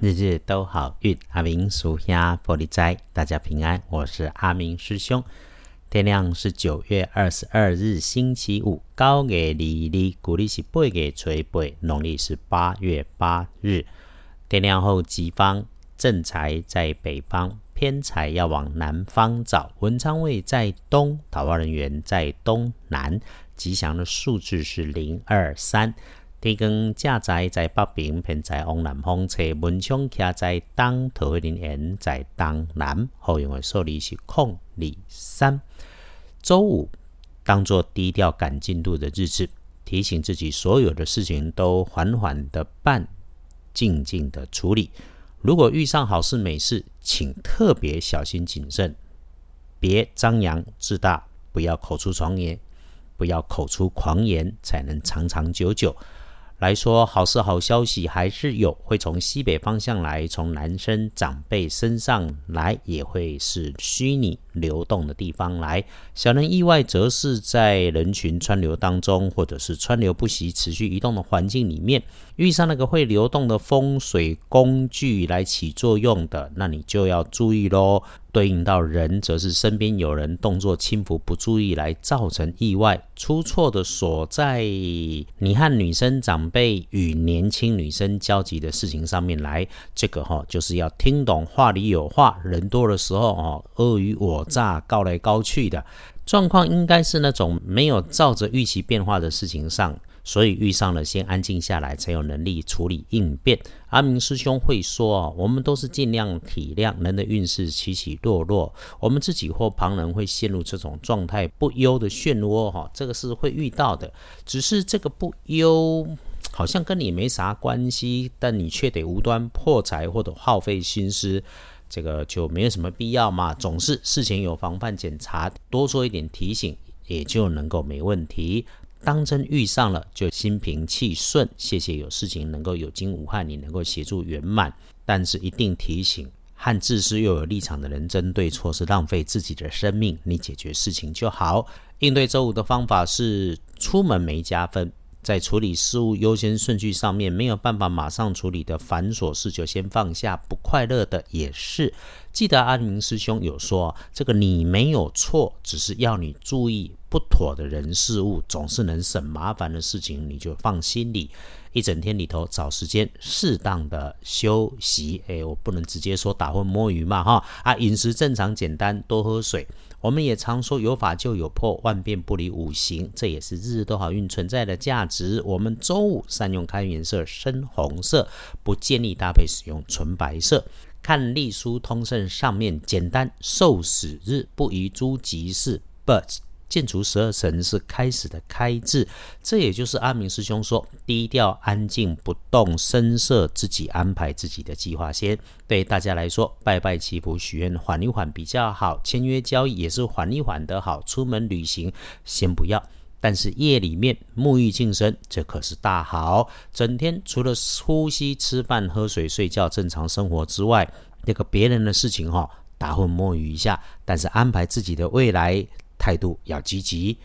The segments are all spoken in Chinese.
日日都好运，阿明属下玻璃斋，大家平安。我是阿明师兄。天亮是九月二十二日，星期五，高月离离，古历是八月初八，农历是八月八日。天亮后，吉方正财在北方，偏财要往南方找。文昌位在东，桃花人员在东南。吉祥的数字是零二三。天光正在在北边，偏在往南方车门窗徛在东，桃花林园在东南。后用的数字是空二三。周五当做低调赶进度的日子，提醒自己所有的事情都缓缓的办，静静的处理。如果遇上好事美事，请特别小心谨慎，别张扬自大，不要口出狂言，不要口出狂言，才能长长久久。来说好事好消息还是有，会从西北方向来，从男生长辈身上来，也会是虚拟流动的地方来。小人意外则是在人群川流当中，或者是川流不息、持续移动的环境里面，遇上那个会流动的风水工具来起作用的，那你就要注意喽。对应到人，则是身边有人动作轻浮、不注意来造成意外出错的所在。你和女生长辈与年轻女生交集的事情上面来，这个哈就是要听懂话里有话，人多的时候哦，尔虞我诈、告来告去的状况，应该是那种没有照着预期变化的事情上。所以遇上了，先安静下来，才有能力处理应变。阿明师兄会说啊，我们都是尽量体谅人的运势起起落落，我们自己或旁人会陷入这种状态不忧的漩涡哈，这个是会遇到的。只是这个不忧好像跟你没啥关系，但你却得无端破财或者耗费心思，这个就没有什么必要嘛。总是事前有防范检查，多做一点提醒，也就能够没问题。当真遇上了，就心平气顺。谢谢有事情能够有惊无憾，你能够协助圆满。但是一定提醒，和自私又有立场的人争对错，是浪费自己的生命。你解决事情就好。应对周五的方法是：出门没加分。在处理事务优先顺序上面，没有办法马上处理的繁琐事，就先放下。不快乐的也是。记得阿明师兄有说，这个你没有错，只是要你注意不妥的人事物，总是能省麻烦的事情，你就放心里。一整天里头找时间适当的休息。诶，我不能直接说打混摸鱼嘛，哈啊，饮食正常简单，多喝水。我们也常说有法就有破，万变不离五行，这也是日日都好运存在的价值。我们周五善用开运色深红色，不建议搭配使用纯白色。看隶书通胜上面简单，受死日不宜诸吉事，but。建除十二神是开始的开字，这也就是阿明师兄说低调安静不动声色，自己安排自己的计划先。对大家来说，拜拜祈福许愿缓一缓比较好，签约交易也是缓一缓的好。出门旅行先不要，但是夜里面沐浴净身，这可是大好。整天除了呼吸、吃饭、喝水、睡觉正常生活之外，那个别人的事情哈，打混摸鱼一下，但是安排自己的未来。态度要积极，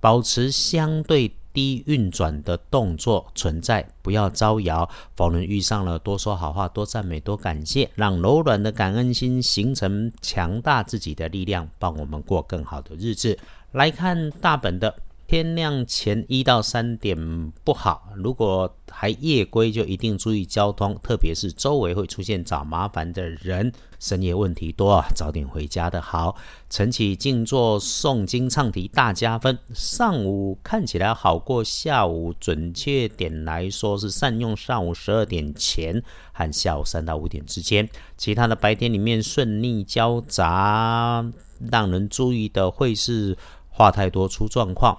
保持相对低运转的动作存在，不要招摇。逢人遇上了，多说好话，多赞美，多感谢，让柔软的感恩心形成强大自己的力量，帮我们过更好的日子。来看大本的。天亮前一到三点不好，如果还夜归，就一定注意交通，特别是周围会出现找麻烦的人，深夜问题多啊，早点回家的好。晨起静坐诵经唱题大加分，上午看起来好过下午，准确点来说是善用上午十二点前和下午三到五点之间，其他的白天里面顺逆交杂，让人注意的会是话太多出状况。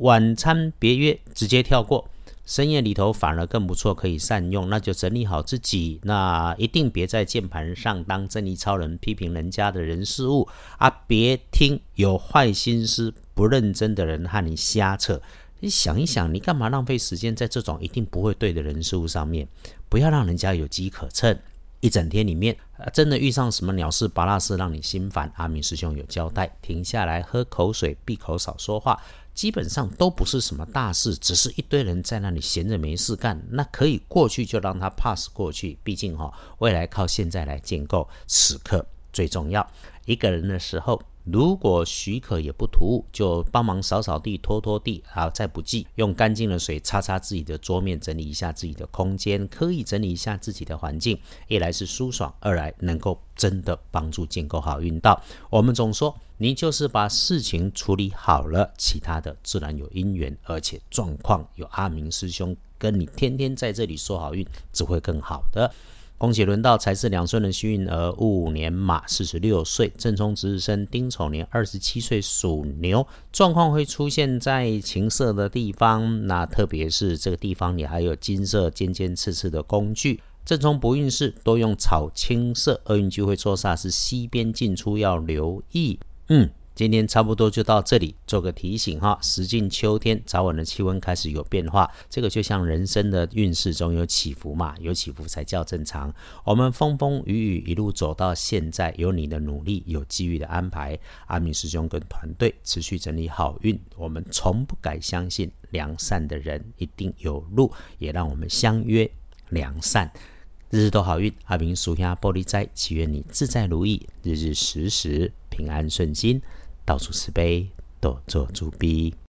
晚餐别约，直接跳过。深夜里头反而更不错，可以善用。那就整理好自己，那一定别在键盘上当正义超人，批评人家的人事物啊！别听有坏心思、不认真的人和你瞎扯。你想一想，你干嘛浪费时间在这种一定不会对的人事物上面？不要让人家有机可乘。一整天里面，真的遇上什么鸟事、拔拉事让你心烦，阿明师兄有交代，停下来喝口水，闭口少说话。基本上都不是什么大事，只是一堆人在那里闲着没事干，那可以过去就让他 pass 过去。毕竟哈，未来靠现在来建构，此刻最重要。一个人的时候。如果许可也不突兀，就帮忙扫扫地、拖拖地，啊，再不济用干净的水擦擦自己的桌面，整理一下自己的空间，刻意整理一下自己的环境。一来是舒爽，二来能够真的帮助建构好运道。我们总说，你就是把事情处理好了，其他的自然有因缘，而且状况有阿明师兄跟你天天在这里说好运，只会更好的。恭喜轮到财是两顺的幸运儿，戊年马四十六岁，正冲值日生丁丑年二十七岁属牛，状况会出现在情色的地方，那特别是这个地方你还有金色尖尖刺刺的工具。正冲不运势多用草青色，厄运就会坐煞是西边进出要留意。嗯。今天差不多就到这里，做个提醒哈。时近秋天，早晚的气温开始有变化，这个就像人生的运势中有起伏嘛，有起伏才叫正常。我们风风雨雨一路走到现在，有你的努力，有机遇的安排，阿明师兄跟团队持续整理好运。我们从不改相信良善的人一定有路，也让我们相约良善，日日都好运。阿明属下玻璃斋，祈愿你自在如意，日日时时平安顺心。到处慈悲，多做主逼。